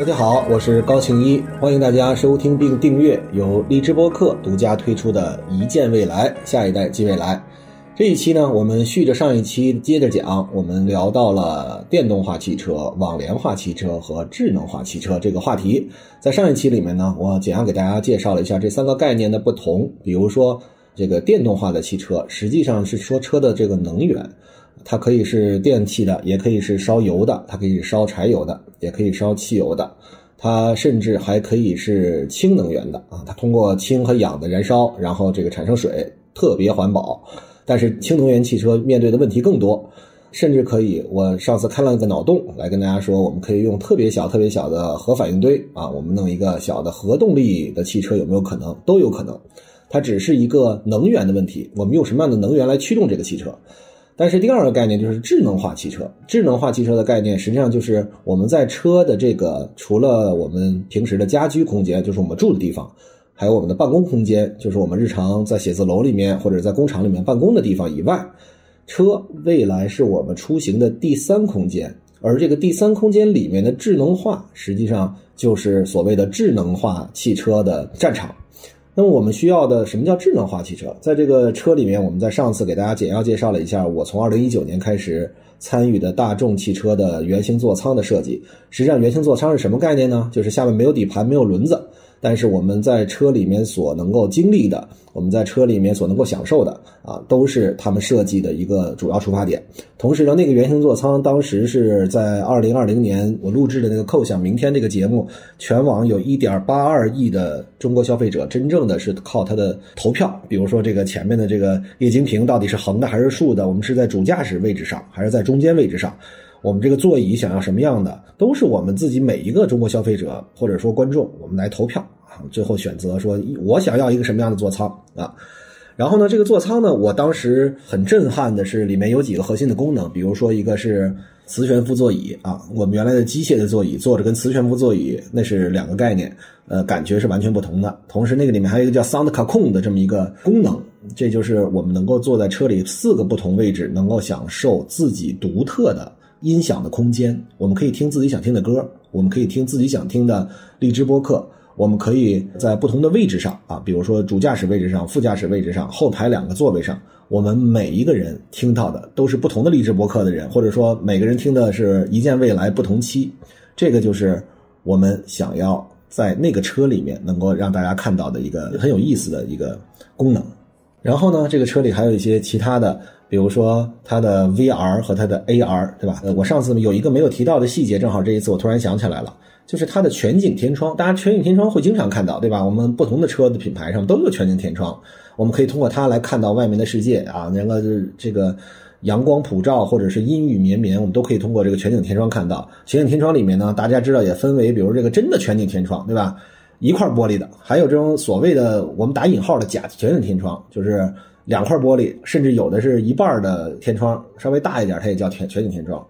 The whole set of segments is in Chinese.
大家好，我是高庆一，欢迎大家收听并订阅由荔枝播客独家推出的《一见未来，下一代即未来》。这一期呢，我们续着上一期接着讲，我们聊到了电动化汽车、网联化汽车和智能化汽车这个话题。在上一期里面呢，我简要给大家介绍了一下这三个概念的不同。比如说，这个电动化的汽车实际上是说车的这个能源，它可以是电气的，也可以是烧油的，它可以烧柴油的，也可以烧汽油的，它甚至还可以是氢能源的啊，它通过氢和氧的燃烧，然后这个产生水，特别环保。但是氢能源汽车面对的问题更多，甚至可以，我上次开了个脑洞来跟大家说，我们可以用特别小、特别小的核反应堆啊，我们弄一个小的核动力的汽车有没有可能？都有可能，它只是一个能源的问题，我们用什么样的能源来驱动这个汽车？但是第二个概念就是智能化汽车，智能化汽车的概念实际上就是我们在车的这个除了我们平时的家居空间，就是我们住的地方。还有我们的办公空间，就是我们日常在写字楼里面或者在工厂里面办公的地方以外，车未来是我们出行的第三空间，而这个第三空间里面的智能化，实际上就是所谓的智能化汽车的战场。那么我们需要的什么叫智能化汽车？在这个车里面，我们在上次给大家简要介绍了一下，我从二零一九年开始参与的大众汽车的原型座舱的设计。实际上，原型座舱是什么概念呢？就是下面没有底盘，没有轮子。但是我们在车里面所能够经历的，我们在车里面所能够享受的啊，都是他们设计的一个主要出发点。同时呢，那个原型座舱当时是在二零二零年我录制的那个《扣响明天》这个节目，全网有一点八二亿的中国消费者真正的是靠他的投票，比如说这个前面的这个液晶屏到底是横的还是竖的，我们是在主驾驶位置上还是在中间位置上。我们这个座椅想要什么样的，都是我们自己每一个中国消费者或者说观众，我们来投票，最后选择说我想要一个什么样的座舱啊。然后呢，这个座舱呢，我当时很震撼的是里面有几个核心的功能，比如说一个是磁悬浮座椅啊，我们原来的机械的座椅坐着跟磁悬浮座椅那是两个概念，呃，感觉是完全不同的。同时，那个里面还有一个叫 Sound c o c o n 的这么一个功能，这就是我们能够坐在车里四个不同位置，能够享受自己独特的。音响的空间，我们可以听自己想听的歌，我们可以听自己想听的荔枝播客，我们可以在不同的位置上啊，比如说主驾驶位置上、副驾驶位置上、后排两个座位上，我们每一个人听到的都是不同的励志播客的人，或者说每个人听的是一见未来不同期，这个就是我们想要在那个车里面能够让大家看到的一个很有意思的一个功能。然后呢，这个车里还有一些其他的。比如说它的 VR 和它的 AR，对吧？呃，我上次有一个没有提到的细节，正好这一次我突然想起来了，就是它的全景天窗。大家全景天窗会经常看到，对吧？我们不同的车的品牌上都有全景天窗，我们可以通过它来看到外面的世界啊，那个这个阳光普照或者是阴雨绵绵，我们都可以通过这个全景天窗看到。全景天窗里面呢，大家知道也分为，比如这个真的全景天窗，对吧？一块玻璃的，还有这种所谓的我们打引号的假全景天窗，就是。两块玻璃，甚至有的是一半的天窗，稍微大一点，它也叫全全景天窗。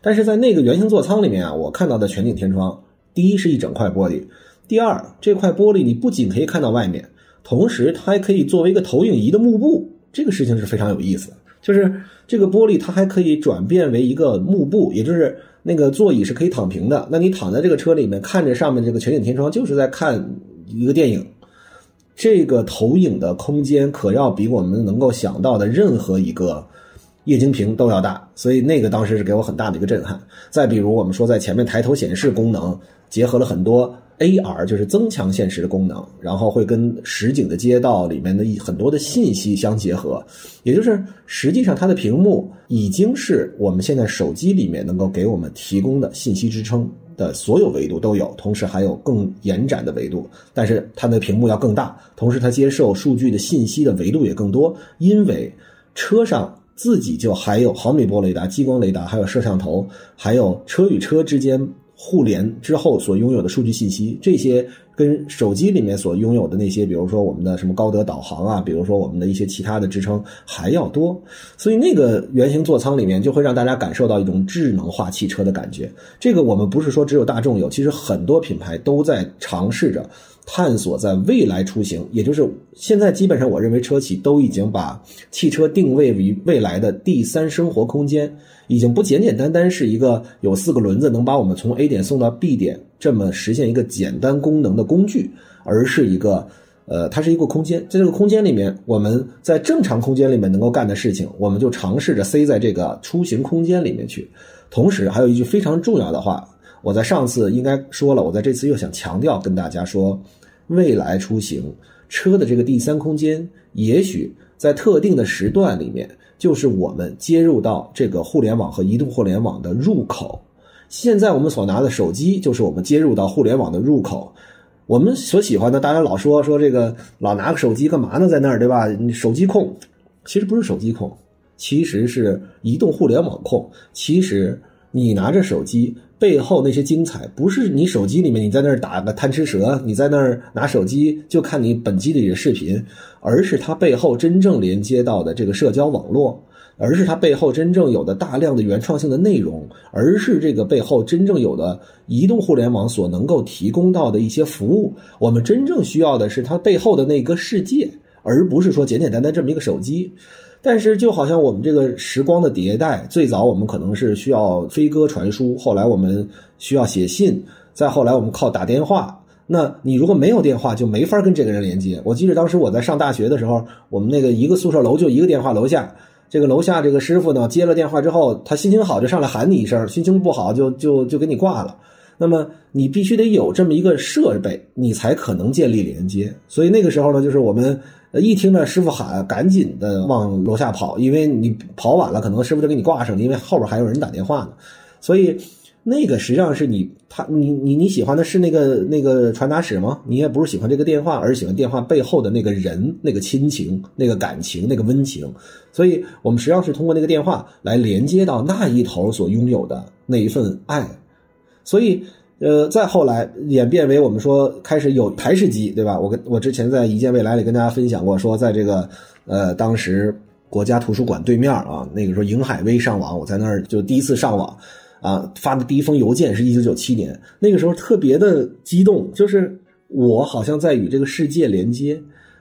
但是在那个圆形座舱里面啊，我看到的全景天窗，第一是一整块玻璃，第二这块玻璃你不仅可以看到外面，同时它还可以作为一个投影仪的幕布，这个事情是非常有意思。就是这个玻璃它还可以转变为一个幕布，也就是那个座椅是可以躺平的，那你躺在这个车里面看着上面这个全景天窗，就是在看一个电影。这个投影的空间可要比我们能够想到的任何一个液晶屏都要大，所以那个当时是给我很大的一个震撼。再比如我们说在前面抬头显示功能结合了很多 AR，就是增强现实的功能，然后会跟实景的街道里面的一很多的信息相结合，也就是实际上它的屏幕已经是我们现在手机里面能够给我们提供的信息支撑。的所有维度都有，同时还有更延展的维度，但是它的屏幕要更大，同时它接受数据的信息的维度也更多，因为车上自己就还有毫米波雷达、激光雷达，还有摄像头，还有车与车之间。互联之后所拥有的数据信息，这些跟手机里面所拥有的那些，比如说我们的什么高德导航啊，比如说我们的一些其他的支撑还要多，所以那个圆形座舱里面就会让大家感受到一种智能化汽车的感觉。这个我们不是说只有大众有，其实很多品牌都在尝试着探索在未来出行，也就是现在基本上我认为车企都已经把汽车定位于未来的第三生活空间，已经不简简单单是一个有四个轮子能把我们从 A 点送到 B 点这么实现一个简单功能的工具，而是一个。呃，它是一个空间，在这个空间里面，我们在正常空间里面能够干的事情，我们就尝试着塞在这个出行空间里面去。同时，还有一句非常重要的话，我在上次应该说了，我在这次又想强调跟大家说，未来出行车的这个第三空间，也许在特定的时段里面，就是我们接入到这个互联网和移动互联网的入口。现在我们所拿的手机，就是我们接入到互联网的入口。我们所喜欢的，大家老说说这个，老拿个手机干嘛呢？在那儿，对吧？手机控，其实不是手机控，其实是移动互联网控。其实你拿着手机背后那些精彩，不是你手机里面你在那儿打个贪吃蛇，你在那儿拿手机就看你本机里的视频，而是它背后真正连接到的这个社交网络。而是它背后真正有的大量的原创性的内容，而是这个背后真正有的移动互联网所能够提供到的一些服务。我们真正需要的是它背后的那个世界，而不是说简简单单这么一个手机。但是就好像我们这个时光的迭代，最早我们可能是需要飞鸽传书，后来我们需要写信，再后来我们靠打电话。那你如果没有电话，就没法跟这个人连接。我记得当时我在上大学的时候，我们那个一个宿舍楼就一个电话楼下。这个楼下这个师傅呢，接了电话之后，他心情好就上来喊你一声，心情不好就就就给你挂了。那么你必须得有这么一个设备，你才可能建立连接。所以那个时候呢，就是我们一听着师傅喊，赶紧的往楼下跑，因为你跑晚了，可能师傅就给你挂上了，因为后边还有人打电话呢。所以。那个实际上是你他你你你喜欢的是那个那个传达室吗？你也不是喜欢这个电话，而是喜欢电话背后的那个人、那个亲情、那个感情、那个温情。所以我们实际上是通过那个电话来连接到那一头所拥有的那一份爱。所以，呃，再后来演变为我们说开始有台式机，对吧？我跟我之前在一见未来里跟大家分享过，说在这个呃当时国家图书馆对面啊，那个时候瀛海威上网，我在那儿就第一次上网。啊，发的第一封邮件是一九九七年，那个时候特别的激动，就是我好像在与这个世界连接，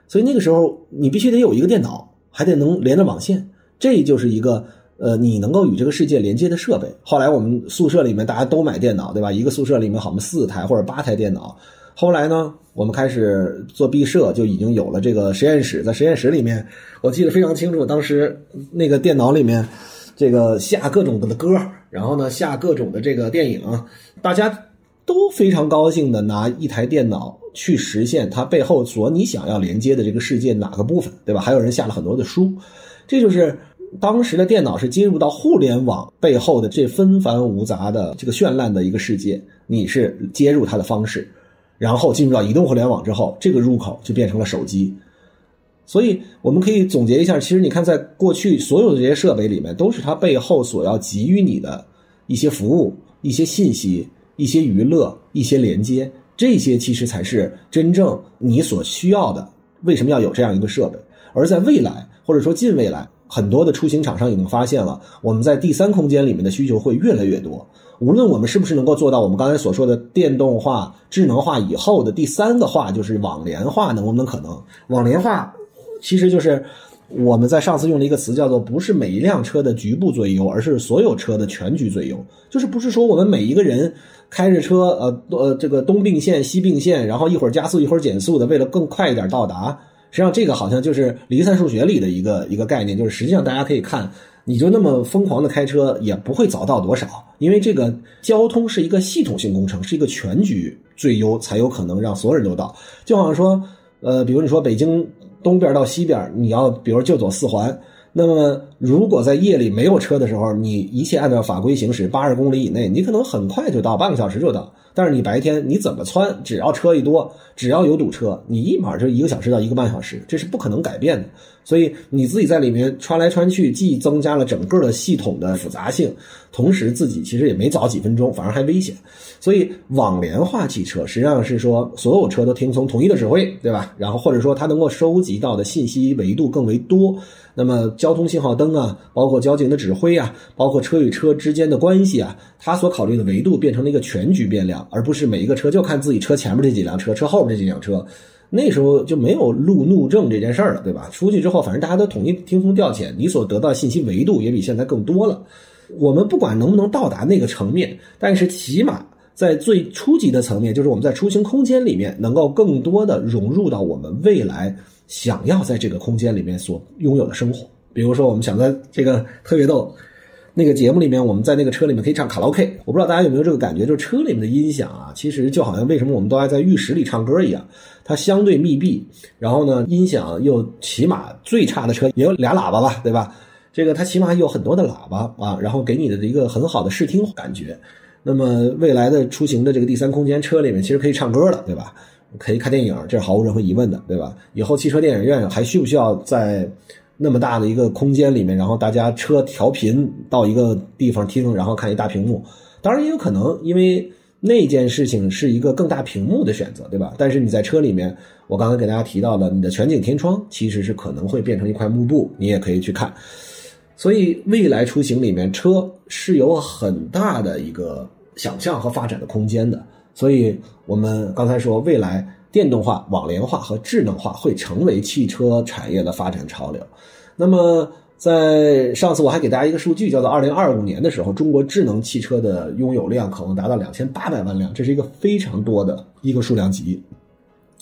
所以那个时候你必须得有一个电脑，还得能连着网线，这就是一个呃你能够与这个世界连接的设备。后来我们宿舍里面大家都买电脑，对吧？一个宿舍里面好像四台或者八台电脑。后来呢，我们开始做毕设，就已经有了这个实验室，在实验室里面，我记得非常清楚，当时那个电脑里面。这个下各种的歌，然后呢下各种的这个电影，大家都非常高兴的拿一台电脑去实现它背后所你想要连接的这个世界哪个部分，对吧？还有人下了很多的书，这就是当时的电脑是接入到互联网背后的这纷繁芜杂的这个绚烂的一个世界，你是接入它的方式，然后进入到移动互联网之后，这个入口就变成了手机。所以我们可以总结一下，其实你看，在过去所有的这些设备里面，都是它背后所要给予你的一些服务、一些信息、一些娱乐、一些连接，这些其实才是真正你所需要的。为什么要有这样一个设备？而在未来或者说近未来，很多的出行厂商已经发现了，我们在第三空间里面的需求会越来越多。无论我们是不是能够做到我们刚才所说的电动化、智能化以后的第三个化，就是网联化，能不能可能？网联化。其实就是我们在上次用了一个词，叫做不是每一辆车的局部最优，而是所有车的全局最优。就是不是说我们每一个人开着车，呃呃，这个东并线西并线，然后一会儿加速一会儿减速的，为了更快一点到达。实际上这个好像就是离散数学里的一个一个概念，就是实际上大家可以看，你就那么疯狂的开车，也不会早到多少，因为这个交通是一个系统性工程，是一个全局最优才有可能让所有人都到。就好像说，呃，比如你说北京。东边到西边，你要比如就走四环，那么如果在夜里没有车的时候，你一切按照法规行驶，八十公里以内，你可能很快就到，半个小时就到。但是你白天你怎么窜，只要车一多，只要有堵车，你一码就一个小时到一个半小时，这是不可能改变的。所以你自己在里面穿来穿去，既增加了整个的系统的复杂性，同时自己其实也没早几分钟，反而还危险。所以网联化汽车实际上是说所有车都听从统一的指挥，对吧？然后或者说它能够收集到的信息维度更为多。那么交通信号灯啊，包括交警的指挥啊，包括车与车之间的关系啊，它所考虑的维度变成了一个全局变量。而不是每一个车就看自己车前面这几辆车，车后面这几辆车。那时候就没有路怒症这件事儿了，对吧？出去之后，反正大家都统一听从调遣，你所得到信息维度也比现在更多了。我们不管能不能到达那个层面，但是起码在最初级的层面，就是我们在出行空间里面能够更多的融入到我们未来想要在这个空间里面所拥有的生活。比如说，我们想在这个特别逗。那个节目里面，我们在那个车里面可以唱卡拉 OK。我不知道大家有没有这个感觉，就是车里面的音响啊，其实就好像为什么我们都爱在浴室里唱歌一样，它相对密闭，然后呢，音响又起码最差的车也有俩喇叭吧，对吧？这个它起码有很多的喇叭啊，然后给你的一个很好的视听感觉。那么未来的出行的这个第三空间车里面，其实可以唱歌了，对吧？可以看电影，这是毫无任何疑问的，对吧？以后汽车电影院还需不需要在？那么大的一个空间里面，然后大家车调频到一个地方听，然后看一大屏幕。当然也有可能，因为那件事情是一个更大屏幕的选择，对吧？但是你在车里面，我刚才给大家提到了，你的全景天窗其实是可能会变成一块幕布，你也可以去看。所以未来出行里面，车是有很大的一个想象和发展的空间的。所以我们刚才说，未来。电动化、网联化和智能化会成为汽车产业的发展潮流。那么，在上次我还给大家一个数据，叫做二零二五年的时候，中国智能汽车的拥有量可能达到两千八百万辆，这是一个非常多的一个数量级。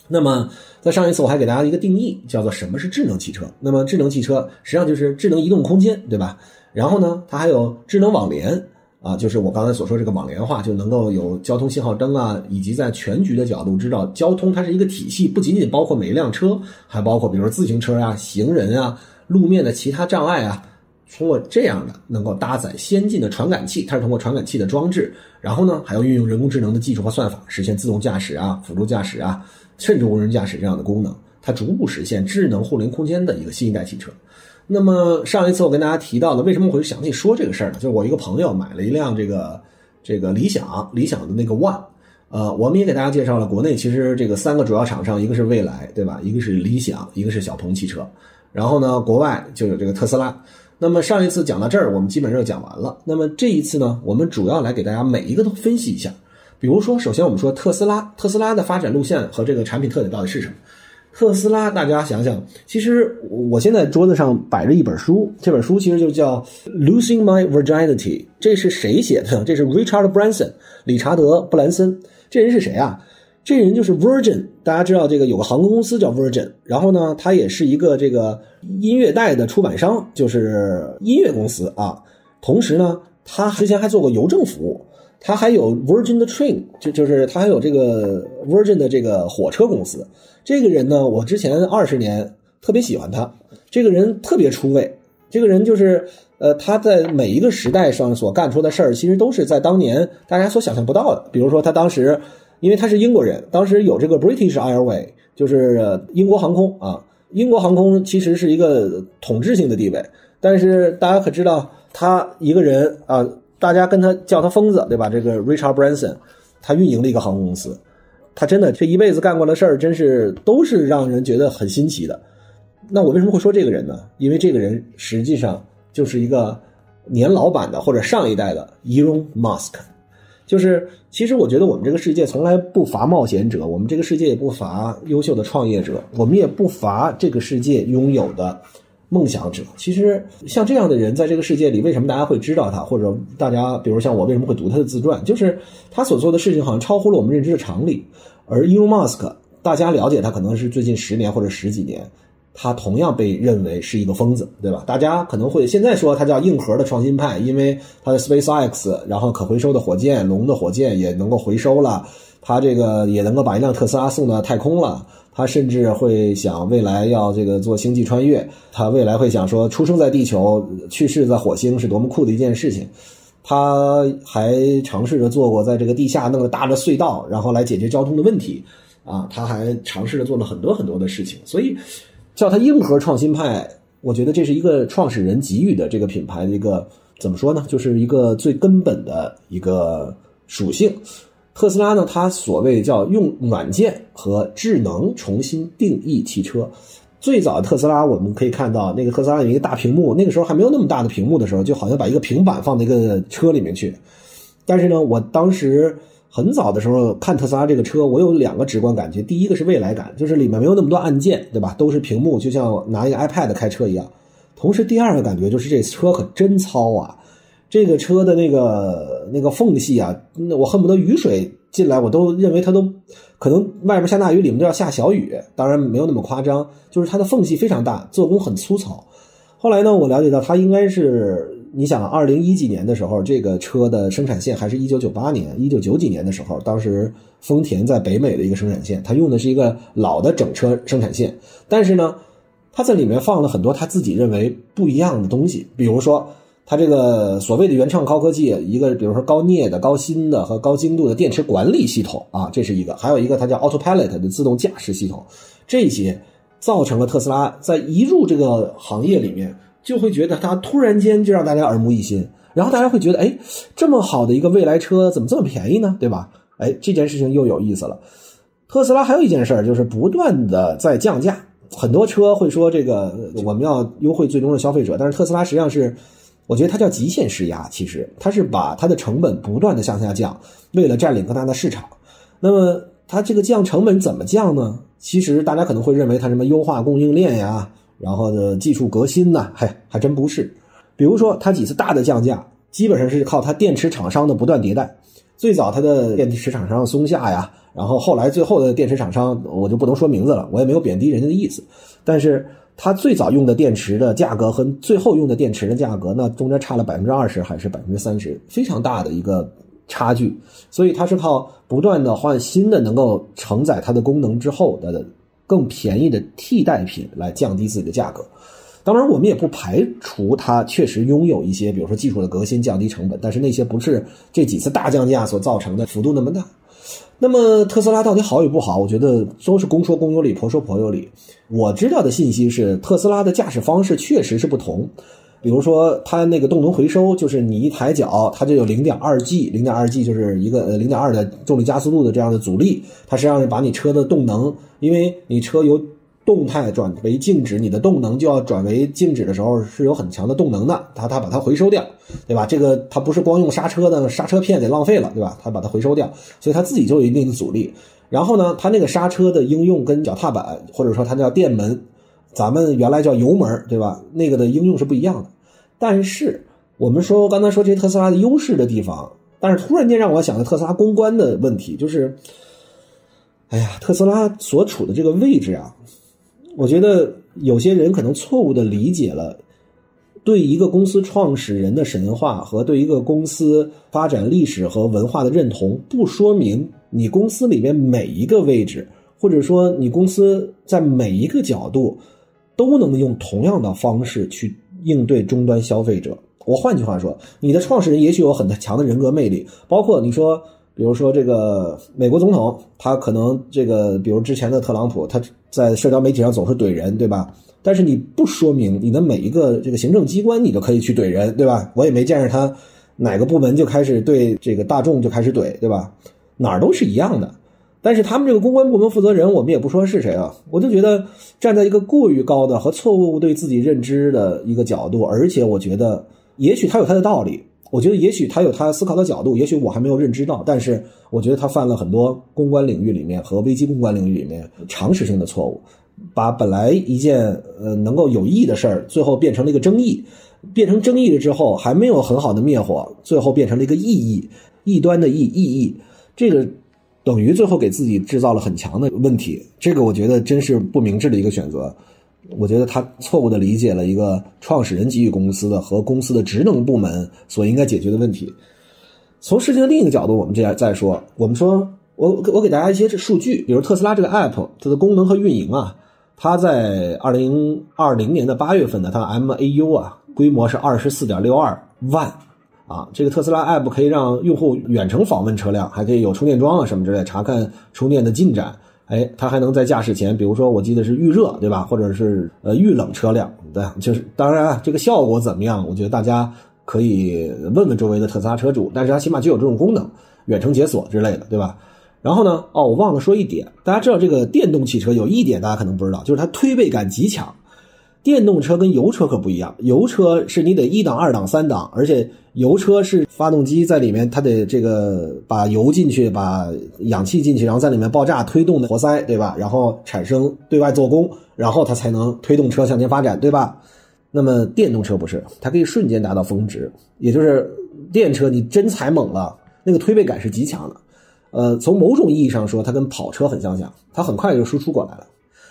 那么，在上一次我还给大家一个定义，叫做什么是智能汽车？那么，智能汽车实际上就是智能移动空间，对吧？然后呢，它还有智能网联。啊，就是我刚才所说这个网联化，就能够有交通信号灯啊，以及在全局的角度知道交通它是一个体系，不仅仅包括每一辆车，还包括比如说自行车啊、行人啊、路面的其他障碍啊。通过这样的能够搭载先进的传感器，它是通过传感器的装置，然后呢还要运用人工智能的技术和算法，实现自动驾驶啊、辅助驾驶啊，甚至无人驾驶这样的功能，它逐步实现智能互联空间的一个新一代汽车。那么上一次我跟大家提到的，为什么我会详细说这个事儿呢？就是我一个朋友买了一辆这个这个理想理想的那个 ONE，呃，我们也给大家介绍了国内其实这个三个主要厂商，一个是蔚来，对吧？一个是理想，一个是小鹏汽车。然后呢，国外就有这个特斯拉。那么上一次讲到这儿，我们基本上就讲完了。那么这一次呢，我们主要来给大家每一个都分析一下。比如说，首先我们说特斯拉，特斯拉的发展路线和这个产品特点到底是什么？特斯拉，大家想想，其实我现在桌子上摆着一本书，这本书其实就叫《Losing My Virginity》。这是谁写的？这是 Richard Branson，理查德·布兰森。这人是谁啊？这人就是 Virgin。大家知道这个有个航空公司叫 Virgin，然后呢，他也是一个这个音乐带的出版商，就是音乐公司啊。同时呢，他之前还做过邮政服务。他还有 Virgin 的 Train，就就是他还有这个 Virgin 的这个火车公司。这个人呢，我之前二十年特别喜欢他。这个人特别出位。这个人就是，呃，他在每一个时代上所干出的事儿，其实都是在当年大家所想象不到的。比如说，他当时，因为他是英国人，当时有这个 British Airway，就是英国航空啊。英国航空其实是一个统治性的地位，但是大家可知道，他一个人啊。大家跟他叫他疯子，对吧？这个 Richard Branson，他运营了一个航空公司，他真的这一辈子干过的事儿，真是都是让人觉得很新奇的。那我为什么会说这个人呢？因为这个人实际上就是一个年老版的或者上一代的 Elon Musk。就是其实我觉得我们这个世界从来不乏冒险者，我们这个世界也不乏优秀的创业者，我们也不乏这个世界拥有的。梦想者，其实像这样的人，在这个世界里，为什么大家会知道他？或者大家，比如像我，为什么会读他的自传？就是他所做的事情，好像超乎了我们认知的常理。而 Elon Musk，大家了解他，可能是最近十年或者十几年，他同样被认为是一个疯子，对吧？大家可能会现在说他叫硬核的创新派，因为他的 SpaceX，然后可回收的火箭，龙的火箭也能够回收了，他这个也能够把一辆特斯拉送到太空了。他甚至会想未来要这个做星际穿越，他未来会想说出生在地球，去世在火星是多么酷的一件事情。他还尝试着做过在这个地下弄个大的隧道，然后来解决交通的问题。啊，他还尝试着做了很多很多的事情。所以叫他硬核创新派，我觉得这是一个创始人给予的这个品牌的一个怎么说呢？就是一个最根本的一个属性。特斯拉呢，它所谓叫用软件和智能重新定义汽车。最早特斯拉，我们可以看到那个特斯拉有一个大屏幕，那个时候还没有那么大的屏幕的时候，就好像把一个平板放在一个车里面去。但是呢，我当时很早的时候看特斯拉这个车，我有两个直观感觉。第一个是未来感，就是里面没有那么多按键，对吧？都是屏幕，就像拿一个 iPad 开车一样。同时，第二个感觉就是这车可真糙啊！这个车的那个那个缝隙啊，那我恨不得雨水进来，我都认为它都可能外边下大雨，里面都要下小雨。当然没有那么夸张，就是它的缝隙非常大，做工很粗糙。后来呢，我了解到它应该是。你想，二零一几年的时候，这个车的生产线还是一九九八年、一九九几年的时候，当时丰田在北美的一个生产线，它用的是一个老的整车生产线，但是呢，它在里面放了很多他自己认为不一样的东西，比如说，它这个所谓的原创高科技，一个比如说高镍的、高锌的和高精度的电池管理系统啊，这是一个；还有一个它叫 Autopilot 的自动驾驶系统，这些造成了特斯拉在一入这个行业里面。就会觉得它突然间就让大家耳目一新，然后大家会觉得，哎，这么好的一个未来车怎么这么便宜呢？对吧？哎，这件事情又有意思了。特斯拉还有一件事儿，就是不断的在降价。很多车会说这个我们要优惠最终的消费者，但是特斯拉实际上是，我觉得它叫极限施压。其实它是把它的成本不断的向下降，为了占领更大的市场。那么它这个降成本怎么降呢？其实大家可能会认为它什么优化供应链呀。然后的技术革新呢？还还真不是。比如说，它几次大的降价，基本上是靠它电池厂商的不断迭代。最早它的电池厂商松下呀，然后后来最后的电池厂商，我就不能说名字了，我也没有贬低人家的意思。但是它最早用的电池的价格和最后用的电池的价格，那中间差了百分之二十还是百分之三十，非常大的一个差距。所以它是靠不断的换新的能够承载它的功能之后的。更便宜的替代品来降低自己的价格，当然我们也不排除它确实拥有一些，比如说技术的革新降低成本，但是那些不是这几次大降价所造成的幅度那么大。那么特斯拉到底好与不好？我觉得都是公说公有理，婆说婆有理。我知道的信息是，特斯拉的驾驶方式确实是不同。比如说，它那个动能回收，就是你一抬脚，它就有零点二 G，零点二 G 就是一个呃零点二的重力加速度的这样的阻力，它实际上是把你车的动能，因为你车有动态转为静止，你的动能就要转为静止的时候是有很强的动能的，它它把它回收掉，对吧？这个它不是光用刹车的刹车片给浪费了，对吧？它把它回收掉，所以它自己就有一定的阻力。然后呢，它那个刹车的应用跟脚踏板或者说它叫电门。咱们原来叫油门，对吧？那个的应用是不一样的。但是我们说刚才说这些特斯拉的优势的地方，但是突然间让我想到特斯拉公关的问题，就是，哎呀，特斯拉所处的这个位置啊，我觉得有些人可能错误的理解了对一个公司创始人的神话和对一个公司发展历史和文化的认同，不说明你公司里面每一个位置，或者说你公司在每一个角度。都能用同样的方式去应对终端消费者。我换句话说，你的创始人也许有很强的人格魅力，包括你说，比如说这个美国总统，他可能这个，比如之前的特朗普，他在社交媒体上总是怼人，对吧？但是你不说明你的每一个这个行政机关，你都可以去怼人，对吧？我也没见着他哪个部门就开始对这个大众就开始怼，对吧？哪儿都是一样的。但是他们这个公关部门负责人，我们也不说是谁啊，我就觉得站在一个过于高的和错误对自己认知的一个角度，而且我觉得也许他有他的道理，我觉得也许他有他思考的角度，也许我还没有认知到，但是我觉得他犯了很多公关领域里面和危机公关领域里面常识性的错误，把本来一件呃能够有意义的事儿，最后变成了一个争议，变成争议了之后还没有很好的灭火，最后变成了一个异义，异端的异异议，这个。等于最后给自己制造了很强的问题，这个我觉得真是不明智的一个选择。我觉得他错误的理解了一个创始人给予公司的和公司的职能部门所应该解决的问题。从事情的另一个角度，我们这样再说，我们说，我我给大家一些数据，比如特斯拉这个 app 它的功能和运营啊，它在二零二零年的八月份呢，它的 MAU 啊规模是二十四点六二万。啊，这个特斯拉 App 可以让用户远程访问车辆，还可以有充电桩啊什么之类，查看充电的进展。哎，它还能在驾驶前，比如说我记得是预热，对吧？或者是呃预冷车辆，对，就是当然啊，这个效果怎么样？我觉得大家可以问问周围的特斯拉车主，但是它起码就有这种功能，远程解锁之类的，对吧？然后呢，哦，我忘了说一点，大家知道这个电动汽车有一点大家可能不知道，就是它推背感极强。电动车跟油车可不一样，油车是你得一档、二档、三档，而且油车是发动机在里面，它得这个把油进去，把氧气进去，然后在里面爆炸推动的活塞，对吧？然后产生对外做功，然后它才能推动车向前发展，对吧？那么电动车不是，它可以瞬间达到峰值，也就是电车你真踩猛了，那个推背感是极强的。呃，从某种意义上说，它跟跑车很相像，它很快就输出过来了，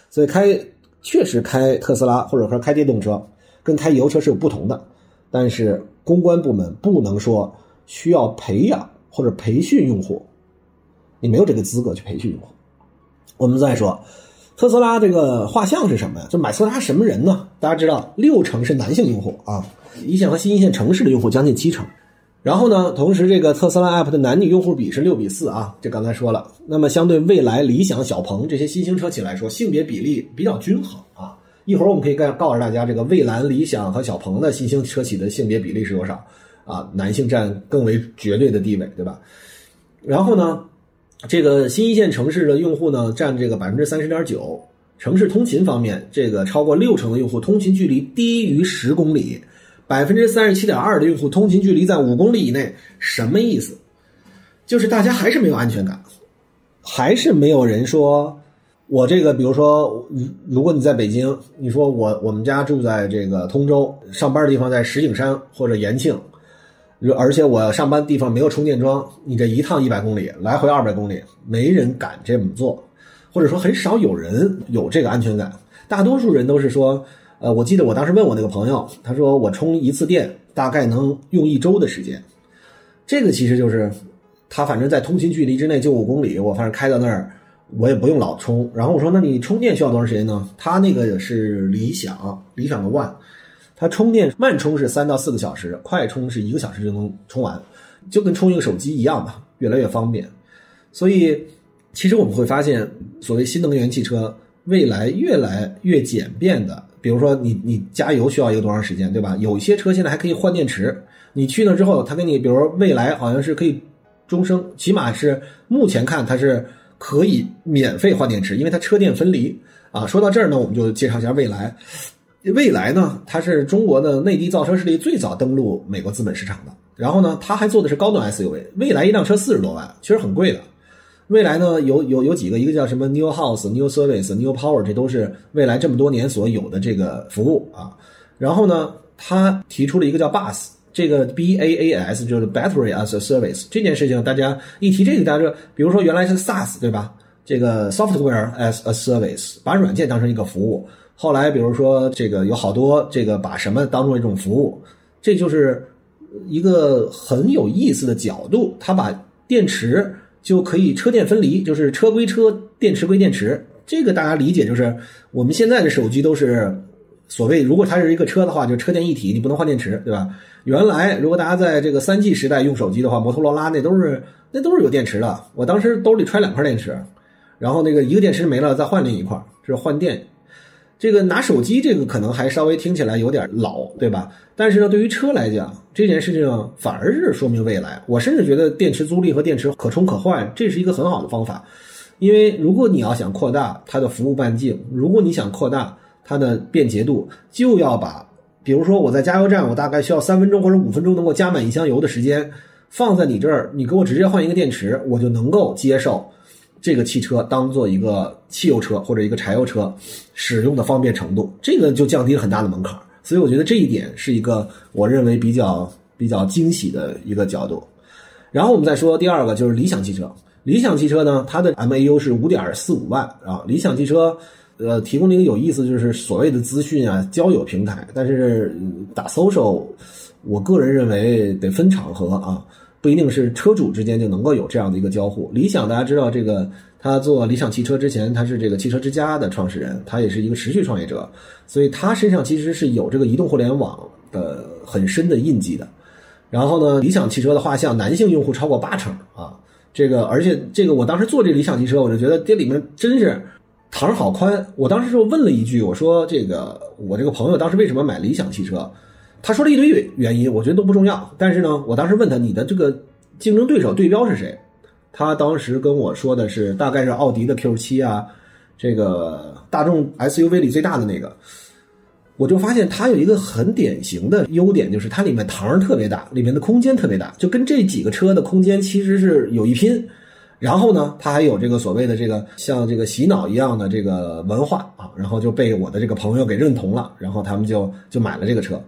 所以开。确实开特斯拉或者说开电动车，跟开油车是有不同的，但是公关部门不能说需要培养或者培训用户，你没有这个资格去培训用户。我们再说，特斯拉这个画像是什么呀？就买特斯拉什么人呢？大家知道，六成是男性用户啊，一线和新一线城市的用户将近七成。然后呢，同时这个特斯拉 App 的男女用户比是六比四啊，这刚才说了。那么相对未来、理想、小鹏这些新兴车企来说，性别比例比较均衡啊。一会儿我们可以告告诉大家，这个蔚蓝、理想和小鹏的新兴车企的性别比例是多少啊？男性占更为绝对的地位，对吧？然后呢，这个新一线城市的用户呢，占这个百分之三十点九。城市通勤方面，这个超过六成的用户通勤距离低于十公里。百分之三十七点二的用户通勤距离在五公里以内，什么意思？就是大家还是没有安全感，还是没有人说，我这个，比如说，如果你在北京，你说我我们家住在这个通州，上班的地方在石景山或者延庆，而且我上班地方没有充电桩，你这一趟一百公里，来回二百公里，没人敢这么做，或者说很少有人有这个安全感，大多数人都是说。呃，我记得我当时问我那个朋友，他说我充一次电大概能用一周的时间，这个其实就是他反正在通勤距离之内就五公里，我反正开到那儿我也不用老充。然后我说那你充电需要多长时间呢？他那个是理想，理想的 One，它充电慢充是三到四个小时，快充是一个小时就能充完，就跟充一个手机一样吧，越来越方便。所以其实我们会发现，所谓新能源汽车未来越来越简便的。比如说你你加油需要一个多长时间，对吧？有些车现在还可以换电池，你去那之后，他给你，比如说未来好像是可以终生，起码是目前看它是可以免费换电池，因为它车电分离啊。说到这儿呢，我们就介绍一下未来。未来呢，它是中国的内地造车势力最早登陆美国资本市场的，然后呢，它还做的是高端 SUV。未来一辆车四十多万，其实很贵的。未来呢，有有有几个，一个叫什么 New House、New Service、New Power，这都是未来这么多年所有的这个服务啊。然后呢，他提出了一个叫 Bus，这个 B A A S 就是 Battery as a Service 这件事情，大家一提这个，大家比如说原来是 SaaS 对吧？这个 Software as a Service 把软件当成一个服务，后来比如说这个有好多这个把什么当做一种服务，这就是一个很有意思的角度，他把电池。就可以车电分离，就是车归车，电池归电池。这个大家理解，就是我们现在的手机都是所谓，如果它是一个车的话，就车电一体，你不能换电池，对吧？原来如果大家在这个三 G 时代用手机的话，摩托罗拉那都是那都是有电池的。我当时兜里揣两块电池，然后那个一个电池没了再换另一块，是换电。这个拿手机这个可能还稍微听起来有点老，对吧？但是呢，对于车来讲，这件事情反而是说明未来。我甚至觉得电池租赁和电池可充可换，这是一个很好的方法。因为如果你要想扩大它的服务半径，如果你想扩大它的便捷度，就要把，比如说我在加油站，我大概需要三分钟或者五分钟能够加满一箱油的时间，放在你这儿，你给我直接换一个电池，我就能够接受。这个汽车当做一个汽油车或者一个柴油车使用的方便程度，这个就降低了很大的门槛。所以我觉得这一点是一个我认为比较比较惊喜的一个角度。然后我们再说第二个，就是理想汽车。理想汽车呢，它的 MAU 是五点四五万啊。理想汽车呃提供了一个有意思，就是所谓的资讯啊交友平台，但是打 social，我个人认为得分场合啊。不一定是车主之间就能够有这样的一个交互。理想大家知道，这个他做理想汽车之前，他是这个汽车之家的创始人，他也是一个持续创业者，所以他身上其实是有这个移动互联网的很深的印记的。然后呢，理想汽车的画像，男性用户超过八成啊，这个而且这个我当时做这理想汽车，我就觉得这里面真是堂好宽。我当时就问了一句，我说这个我这个朋友当时为什么买理想汽车？他说了一堆原因，我觉得都不重要。但是呢，我当时问他，你的这个竞争对手对标是谁？他当时跟我说的是，大概是奥迪的 Q 七啊，这个大众 SUV 里最大的那个。我就发现它有一个很典型的优点，就是它里面堂特别大，里面的空间特别大，就跟这几个车的空间其实是有一拼。然后呢，它还有这个所谓的这个像这个洗脑一样的这个文化啊，然后就被我的这个朋友给认同了，然后他们就就买了这个车。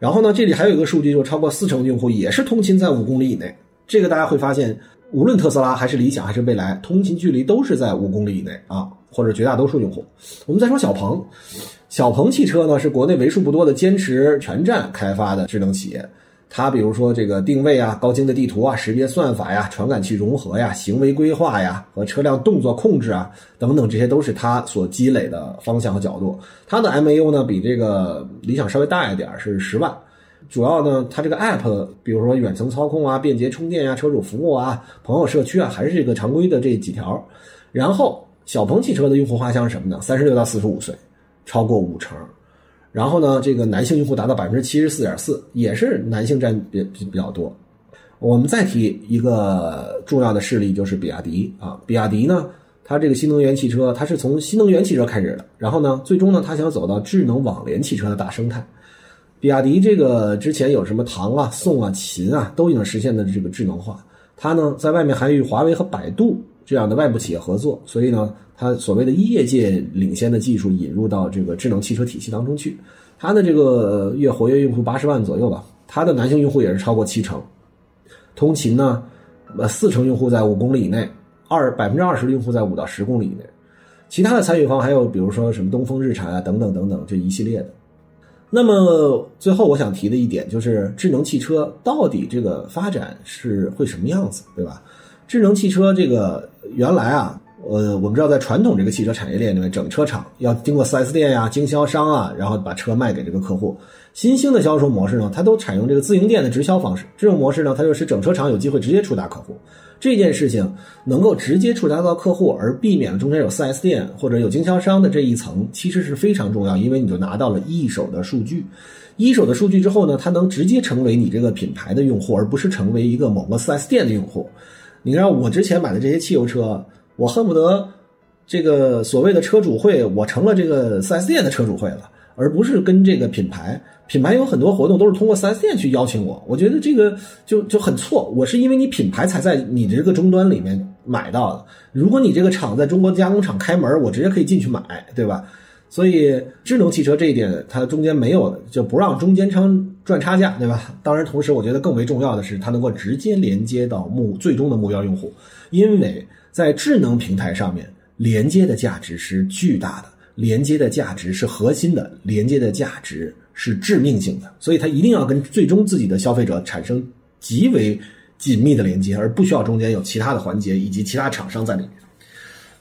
然后呢，这里还有一个数据，就是超过四成用户也是通勤在五公里以内。这个大家会发现，无论特斯拉还是理想还是蔚来，通勤距离都是在五公里以内啊，或者绝大多数用户。我们再说小鹏，小鹏汽车呢是国内为数不多的坚持全站开发的智能企业。它比如说这个定位啊、高精的地图啊、识别算法呀、传感器融合呀、行为规划呀和车辆动作控制啊等等，这些都是它所积累的方向和角度。它的 MAU 呢比这个理想稍微大一点，是十万。主要呢，它这个 App，比如说远程操控啊、便捷充电呀、车主服务啊、朋友社区啊，还是这个常规的这几条。然后小鹏汽车的用户画像是什么呢？三十六到四十五岁，超过五成。然后呢，这个男性用户达到百分之七十四点四，也是男性占比比较多。我们再提一个重要的事例，就是比亚迪啊。比亚迪呢，它这个新能源汽车，它是从新能源汽车开始的，然后呢，最终呢，它想走到智能网联汽车的大生态。比亚迪这个之前有什么唐啊、宋啊、秦啊，都已经实现的这个智能化。它呢，在外面还与华为和百度这样的外部企业合作，所以呢。它所谓的业界领先的技术引入到这个智能汽车体系当中去，它的这个月活跃用户八十万左右吧，它的男性用户也是超过七成，通勤呢，呃四成用户在五公里以内，二百分之二十的用户在五到十公里以内，其他的参与方还有比如说什么东风日产啊等等等等这一系列的。那么最后我想提的一点就是智能汽车到底这个发展是会什么样子，对吧？智能汽车这个原来啊。呃，我们知道，在传统这个汽车产业链里面，整车厂要经过 4S 店呀、经销商啊，然后把车卖给这个客户。新兴的销售模式呢，它都采用这个自营店的直销方式。这种模式呢，它就使整车厂有机会直接触达客户。这件事情能够直接触达到客户，而避免了中间有 4S 店或者有经销商的这一层，其实是非常重要，因为你就拿到了一手的数据。一手的数据之后呢，它能直接成为你这个品牌的用户，而不是成为一个某个 4S 店的用户。你看我之前买的这些汽油车。我恨不得这个所谓的车主会，我成了这个 4S 店的车主会了，而不是跟这个品牌。品牌有很多活动都是通过 4S 店去邀请我，我觉得这个就就很错。我是因为你品牌才在你这个终端里面买到的。如果你这个厂在中国加工厂开门，我直接可以进去买，对吧？所以智能汽车这一点，它中间没有就不让中间商赚差价，对吧？当然，同时我觉得更为重要的是，它能够直接连接到目最终的目标用户，因为。在智能平台上面，连接的价值是巨大的，连接的价值是核心的，连接的价值是致命性的，所以它一定要跟最终自己的消费者产生极为紧密的连接，而不需要中间有其他的环节以及其他厂商在里面。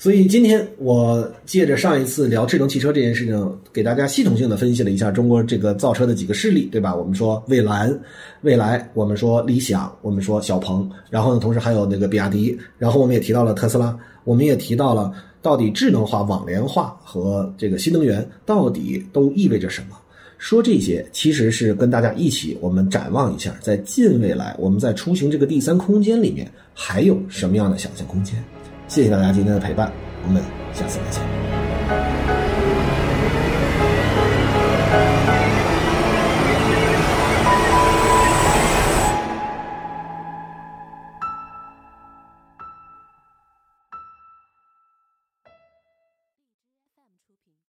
所以今天我借着上一次聊智能汽车这件事情，给大家系统性的分析了一下中国这个造车的几个势力，对吧？我们说蔚蓝、蔚来，我们说理想，我们说小鹏，然后呢，同时还有那个比亚迪，然后我们也提到了特斯拉，我们也提到了到底智能化、网联化和这个新能源到底都意味着什么？说这些其实是跟大家一起，我们展望一下，在近未来，我们在出行这个第三空间里面还有什么样的想象空间？谢谢大家今天的陪伴，我们下次再见。